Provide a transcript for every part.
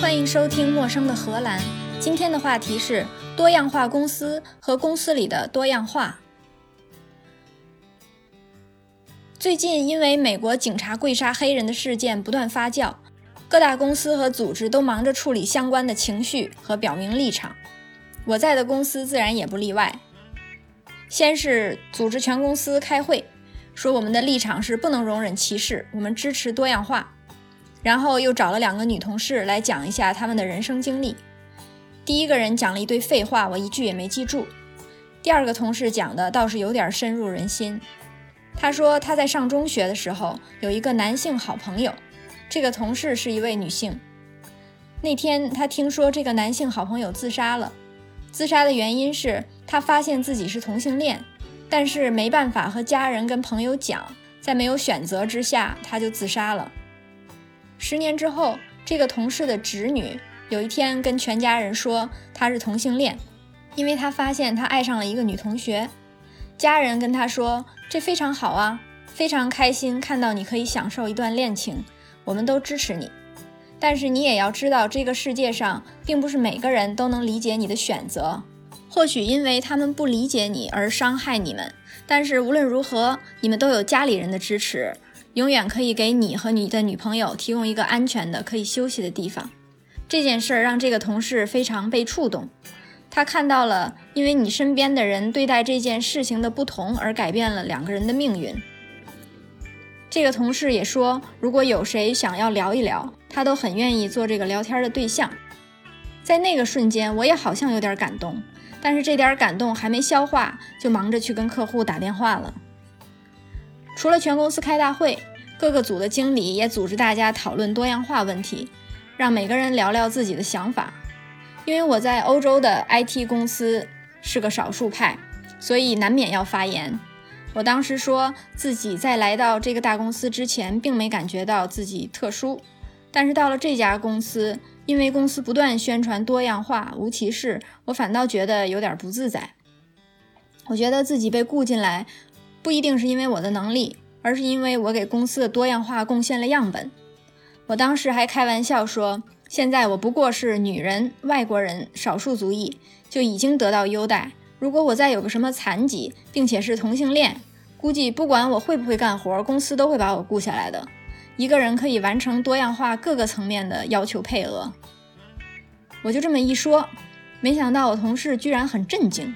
欢迎收听《陌生的荷兰》。今天的话题是多样化公司和公司里的多样化。最近，因为美国警察跪杀黑人的事件不断发酵，各大公司和组织都忙着处理相关的情绪和表明立场。我在的公司自然也不例外。先是组织全公司开会，说我们的立场是不能容忍歧视，我们支持多样化。然后又找了两个女同事来讲一下他们的人生经历。第一个人讲了一堆废话，我一句也没记住。第二个同事讲的倒是有点深入人心。他说他在上中学的时候有一个男性好朋友，这个同事是一位女性。那天他听说这个男性好朋友自杀了，自杀的原因是他发现自己是同性恋，但是没办法和家人跟朋友讲，在没有选择之下他就自杀了。十年之后，这个同事的侄女有一天跟全家人说他是同性恋，因为他发现他爱上了一个女同学。家人跟他说：“这非常好啊，非常开心看到你可以享受一段恋情，我们都支持你。但是你也要知道，这个世界上并不是每个人都能理解你的选择。或许因为他们不理解你而伤害你们，但是无论如何，你们都有家里人的支持，永远可以给你和你的女朋友提供一个安全的可以休息的地方。”这件事儿让这个同事非常被触动。他看到了，因为你身边的人对待这件事情的不同而改变了两个人的命运。这个同事也说，如果有谁想要聊一聊，他都很愿意做这个聊天的对象。在那个瞬间，我也好像有点感动，但是这点感动还没消化，就忙着去跟客户打电话了。除了全公司开大会，各个组的经理也组织大家讨论多样化问题，让每个人聊聊自己的想法。因为我在欧洲的 IT 公司是个少数派，所以难免要发言。我当时说自己在来到这个大公司之前，并没感觉到自己特殊，但是到了这家公司，因为公司不断宣传多样化、无歧视，我反倒觉得有点不自在。我觉得自己被雇进来，不一定是因为我的能力，而是因为我给公司的多样化贡献了样本。我当时还开玩笑说。现在我不过是女人、外国人、少数族裔，就已经得到优待。如果我再有个什么残疾，并且是同性恋，估计不管我会不会干活，公司都会把我雇下来的。一个人可以完成多样化各个层面的要求配额。我就这么一说，没想到我同事居然很震惊。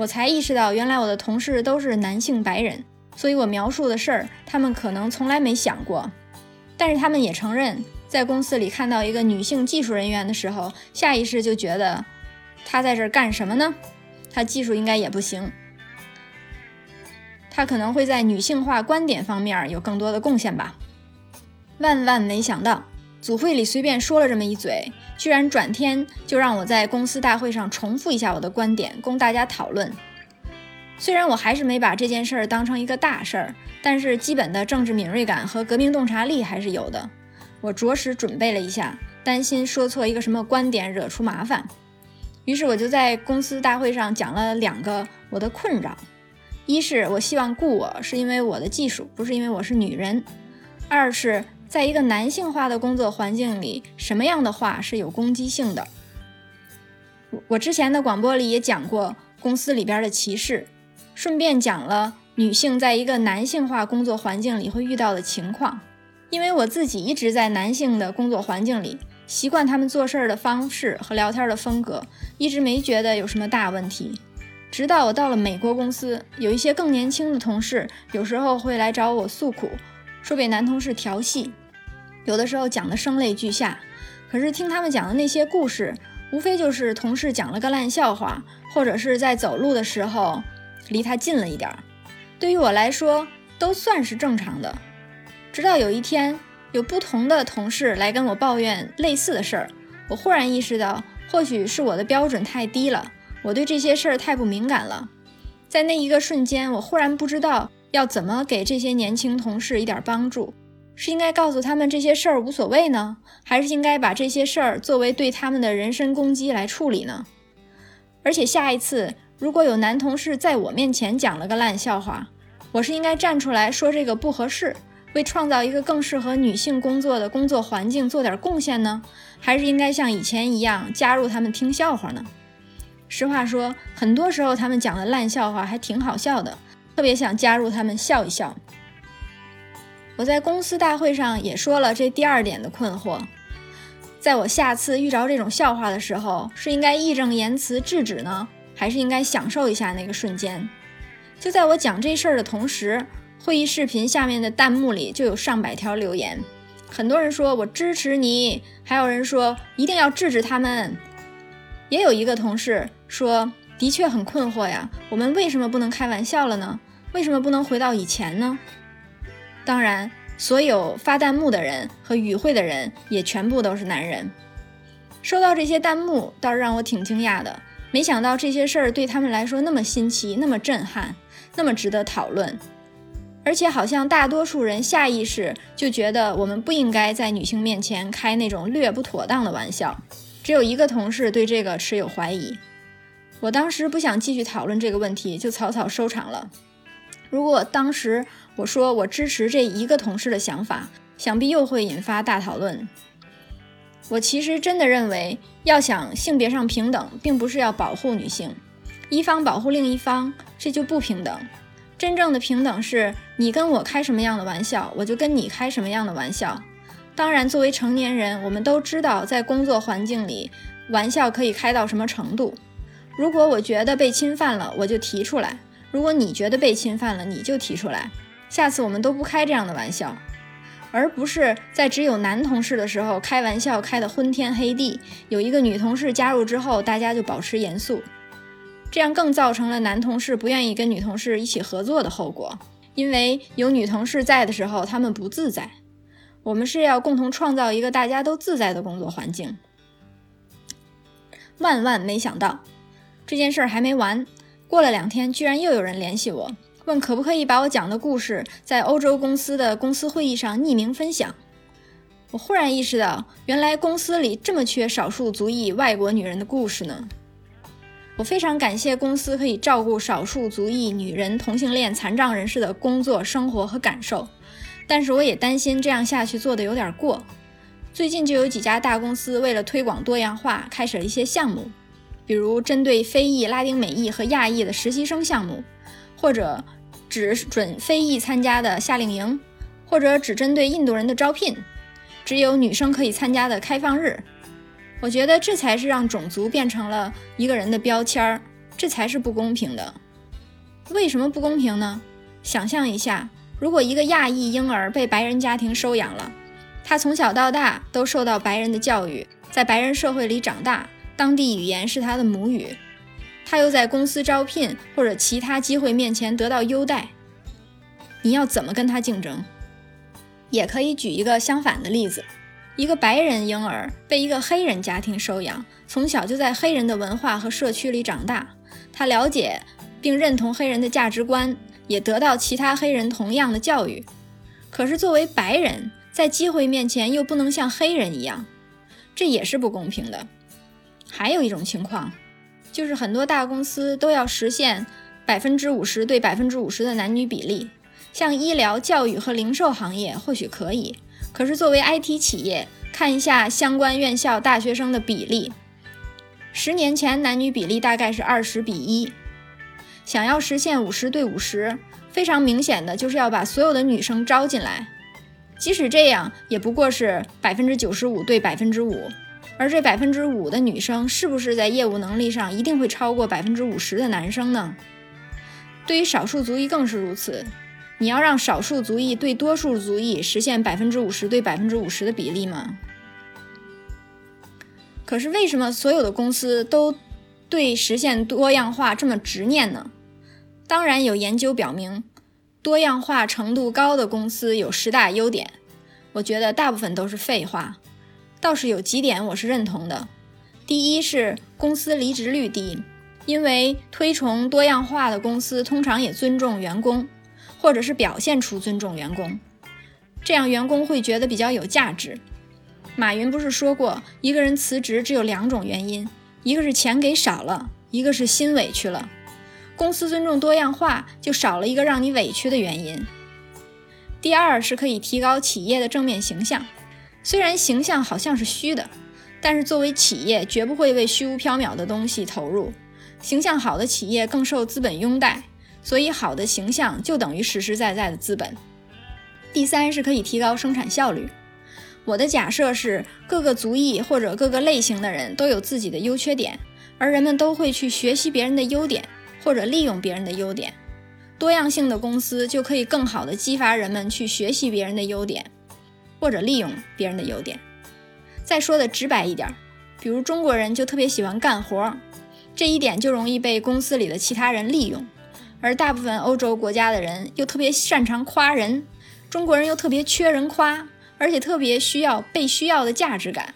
我才意识到，原来我的同事都是男性白人，所以我描述的事儿，他们可能从来没想过。但是他们也承认。在公司里看到一个女性技术人员的时候，下意识就觉得她在这儿干什么呢？她技术应该也不行，她可能会在女性化观点方面有更多的贡献吧。万万没想到，组会里随便说了这么一嘴，居然转天就让我在公司大会上重复一下我的观点，供大家讨论。虽然我还是没把这件事儿当成一个大事儿，但是基本的政治敏锐感和革命洞察力还是有的。我着实准备了一下，担心说错一个什么观点惹出麻烦，于是我就在公司大会上讲了两个我的困扰：一是我希望雇我是因为我的技术，不是因为我是女人；二是在一个男性化的工作环境里，什么样的话是有攻击性的。我之前的广播里也讲过公司里边的歧视，顺便讲了女性在一个男性化工作环境里会遇到的情况。因为我自己一直在男性的工作环境里，习惯他们做事儿的方式和聊天的风格，一直没觉得有什么大问题。直到我到了美国公司，有一些更年轻的同事，有时候会来找我诉苦，说被男同事调戏，有的时候讲得声泪俱下。可是听他们讲的那些故事，无非就是同事讲了个烂笑话，或者是在走路的时候离他近了一点儿。对于我来说，都算是正常的。直到有一天，有不同的同事来跟我抱怨类似的事儿，我忽然意识到，或许是我的标准太低了，我对这些事儿太不敏感了。在那一个瞬间，我忽然不知道要怎么给这些年轻同事一点帮助，是应该告诉他们这些事儿无所谓呢，还是应该把这些事儿作为对他们的人身攻击来处理呢？而且下一次，如果有男同事在我面前讲了个烂笑话，我是应该站出来说这个不合适。为创造一个更适合女性工作的工作环境做点贡献呢？还是应该像以前一样加入他们听笑话呢？实话说，很多时候他们讲的烂笑话还挺好笑的，特别想加入他们笑一笑。我在公司大会上也说了这第二点的困惑，在我下次遇着这种笑话的时候，是应该义正言辞制止呢，还是应该享受一下那个瞬间？就在我讲这事儿的同时，会议视频下面的弹幕里就有上百条留言，很多人说我支持你，还有人说一定要制止他们。也有一个同事说：“的确很困惑呀，我们为什么不能开玩笑了呢？为什么不能回到以前呢？”当然，所有发弹幕的人和与会的人也全部都是男人。收到这些弹幕倒是让我挺惊讶的，没想到这些事儿对他们来说那么新奇、那么震撼、那么值得讨论，而且好像大多数人下意识就觉得我们不应该在女性面前开那种略不妥当的玩笑。只有一个同事对这个持有怀疑，我当时不想继续讨论这个问题，就草草收场了。如果当时我说我支持这一个同事的想法，想必又会引发大讨论。我其实真的认为，要想性别上平等，并不是要保护女性，一方保护另一方，这就不平等。真正的平等是你跟我开什么样的玩笑，我就跟你开什么样的玩笑。当然，作为成年人，我们都知道，在工作环境里，玩笑可以开到什么程度。如果我觉得被侵犯了，我就提出来；如果你觉得被侵犯了，你就提出来。下次我们都不开这样的玩笑，而不是在只有男同事的时候开玩笑开得昏天黑地，有一个女同事加入之后，大家就保持严肃，这样更造成了男同事不愿意跟女同事一起合作的后果。因为有女同事在的时候，他们不自在。我们是要共同创造一个大家都自在的工作环境。万万没想到，这件事儿还没完，过了两天，居然又有人联系我，问可不可以把我讲的故事在欧洲公司的公司会议上匿名分享。我忽然意识到，原来公司里这么缺少数族裔外国女人的故事呢。我非常感谢公司可以照顾少数族裔女人、同性恋、残障人士的工作、生活和感受。但是我也担心这样下去做的有点过。最近就有几家大公司为了推广多样化，开始了一些项目，比如针对非裔、拉丁美裔和亚裔的实习生项目，或者只准非裔参加的夏令营，或者只针对印度人的招聘，只有女生可以参加的开放日。我觉得这才是让种族变成了一个人的标签儿，这才是不公平的。为什么不公平呢？想象一下。如果一个亚裔婴儿被白人家庭收养了，他从小到大都受到白人的教育，在白人社会里长大，当地语言是他的母语，他又在公司招聘或者其他机会面前得到优待，你要怎么跟他竞争？也可以举一个相反的例子：一个白人婴儿被一个黑人家庭收养，从小就在黑人的文化和社区里长大，他了解并认同黑人的价值观。也得到其他黑人同样的教育，可是作为白人，在机会面前又不能像黑人一样，这也是不公平的。还有一种情况，就是很多大公司都要实现百分之五十对百分之五十的男女比例，像医疗、教育和零售行业或许可以，可是作为 IT 企业，看一下相关院校大学生的比例，十年前男女比例大概是二十比一。想要实现五十对五十，非常明显的就是要把所有的女生招进来。即使这样，也不过是百分之九十五对百分之五。而这百分之五的女生，是不是在业务能力上一定会超过百分之五十的男生呢？对于少数族裔更是如此。你要让少数族裔对多数族裔实现百分之五十对百分之五十的比例吗？可是为什么所有的公司都对实现多样化这么执念呢？当然有研究表明，多样化程度高的公司有十大优点。我觉得大部分都是废话，倒是有几点我是认同的。第一是公司离职率低，因为推崇多样化的公司通常也尊重员工，或者是表现出尊重员工，这样员工会觉得比较有价值。马云不是说过，一个人辞职只有两种原因，一个是钱给少了，一个是心委屈了。公司尊重多样化，就少了一个让你委屈的原因。第二是可以提高企业的正面形象。虽然形象好像是虚的，但是作为企业，绝不会为虚无缥缈的东西投入。形象好的企业更受资本拥戴，所以好的形象就等于实实在在的资本。第三是可以提高生产效率。我的假设是，各个族裔或者各个类型的人都有自己的优缺点，而人们都会去学习别人的优点，或者利用别人的优点。多样性的公司就可以更好的激发人们去学习别人的优点。或者利用别人的优点。再说的直白一点，比如中国人就特别喜欢干活，这一点就容易被公司里的其他人利用；而大部分欧洲国家的人又特别擅长夸人，中国人又特别缺人夸，而且特别需要被需要的价值感。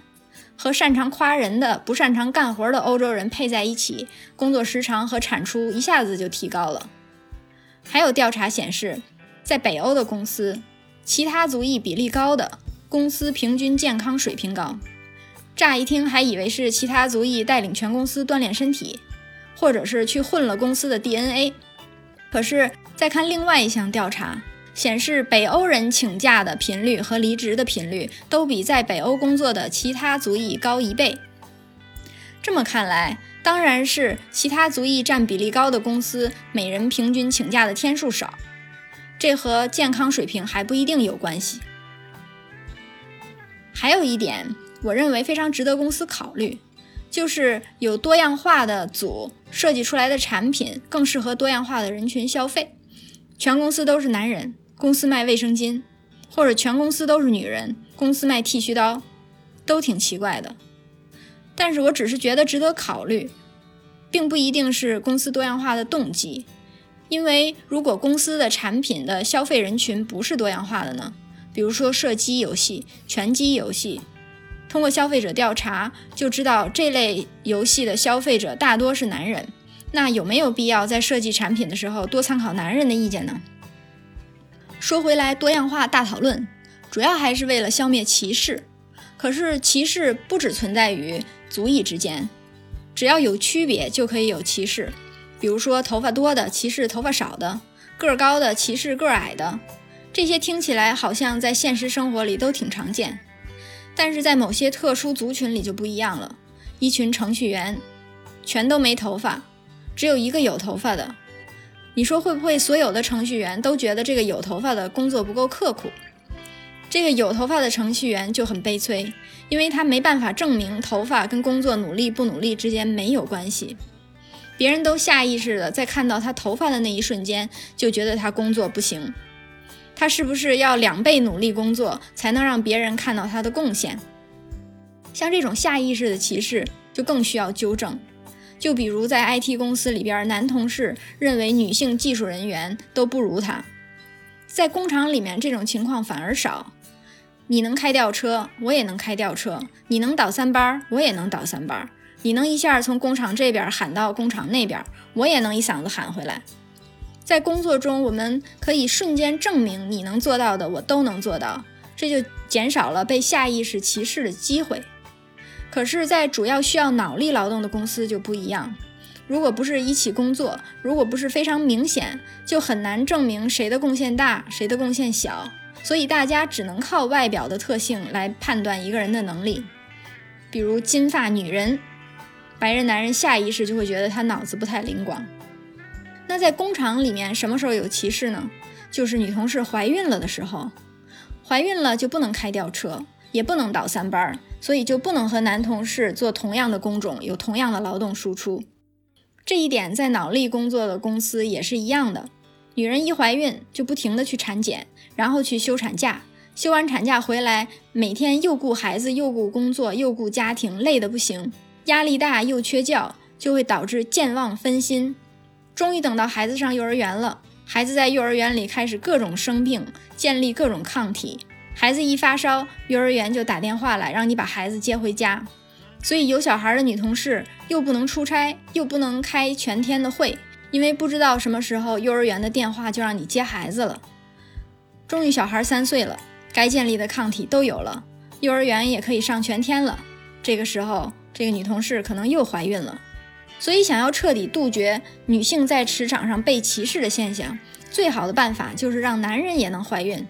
和擅长夸人的、不擅长干活的欧洲人配在一起，工作时长和产出一下子就提高了。还有调查显示，在北欧的公司。其他族裔比例高的公司平均健康水平高，乍一听还以为是其他族裔带领全公司锻炼身体，或者是去混了公司的 DNA。可是再看另外一项调查显示，北欧人请假的频率和离职的频率都比在北欧工作的其他族裔高一倍。这么看来，当然是其他族裔占比例高的公司，每人平均请假的天数少。这和健康水平还不一定有关系。还有一点，我认为非常值得公司考虑，就是有多样化的组设计出来的产品更适合多样化的人群消费。全公司都是男人，公司卖卫生巾；或者全公司都是女人，公司卖剃须刀，都挺奇怪的。但是我只是觉得值得考虑，并不一定是公司多样化的动机。因为如果公司的产品的消费人群不是多样化的呢？比如说射击游戏、拳击游戏，通过消费者调查就知道这类游戏的消费者大多是男人，那有没有必要在设计产品的时候多参考男人的意见呢？说回来，多样化大讨论主要还是为了消灭歧视，可是歧视不只存在于族裔之间，只要有区别就可以有歧视。比如说，头发多的歧视头发少的，个儿高的歧视个儿矮的，这些听起来好像在现实生活里都挺常见，但是在某些特殊族群里就不一样了。一群程序员全都没头发，只有一个有头发的，你说会不会所有的程序员都觉得这个有头发的工作不够刻苦？这个有头发的程序员就很悲催，因为他没办法证明头发跟工作努力不努力之间没有关系。别人都下意识的在看到他头发的那一瞬间，就觉得他工作不行。他是不是要两倍努力工作，才能让别人看到他的贡献？像这种下意识的歧视，就更需要纠正。就比如在 IT 公司里边，男同事认为女性技术人员都不如他。在工厂里面，这种情况反而少。你能开吊车，我也能开吊车；你能倒三班，我也能倒三班。你能一下从工厂这边喊到工厂那边，我也能一嗓子喊回来。在工作中，我们可以瞬间证明你能做到的，我都能做到，这就减少了被下意识歧视的机会。可是，在主要需要脑力劳动的公司就不一样。如果不是一起工作，如果不是非常明显，就很难证明谁的贡献大，谁的贡献小。所以大家只能靠外表的特性来判断一个人的能力，比如金发女人。白人男人下意识就会觉得他脑子不太灵光。那在工厂里面，什么时候有歧视呢？就是女同事怀孕了的时候，怀孕了就不能开吊车，也不能倒三班，所以就不能和男同事做同样的工种，有同样的劳动输出。这一点在脑力工作的公司也是一样的。女人一怀孕就不停的去产检，然后去休产假，休完产假回来，每天又顾孩子，又顾工作，又顾家庭，累得不行。压力大又缺觉，就会导致健忘分心。终于等到孩子上幼儿园了，孩子在幼儿园里开始各种生病，建立各种抗体。孩子一发烧，幼儿园就打电话来让你把孩子接回家。所以有小孩的女同事又不能出差，又不能开全天的会，因为不知道什么时候幼儿园的电话就让你接孩子了。终于小孩三岁了，该建立的抗体都有了，幼儿园也可以上全天了。这个时候。这个女同事可能又怀孕了，所以想要彻底杜绝女性在职场上被歧视的现象，最好的办法就是让男人也能怀孕，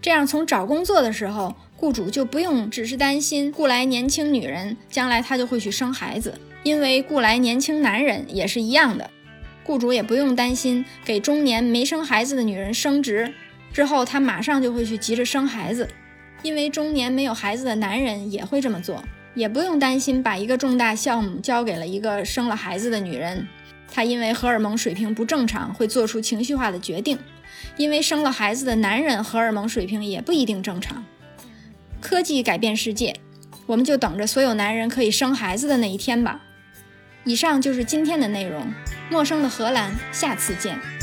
这样从找工作的时候，雇主就不用只是担心雇来年轻女人，将来她就会去生孩子，因为雇来年轻男人也是一样的。雇主也不用担心给中年没生孩子的女人升职之后，她马上就会去急着生孩子，因为中年没有孩子的男人也会这么做。也不用担心把一个重大项目交给了一个生了孩子的女人，她因为荷尔蒙水平不正常会做出情绪化的决定。因为生了孩子的男人荷尔蒙水平也不一定正常。科技改变世界，我们就等着所有男人可以生孩子的那一天吧。以上就是今天的内容，陌生的荷兰，下次见。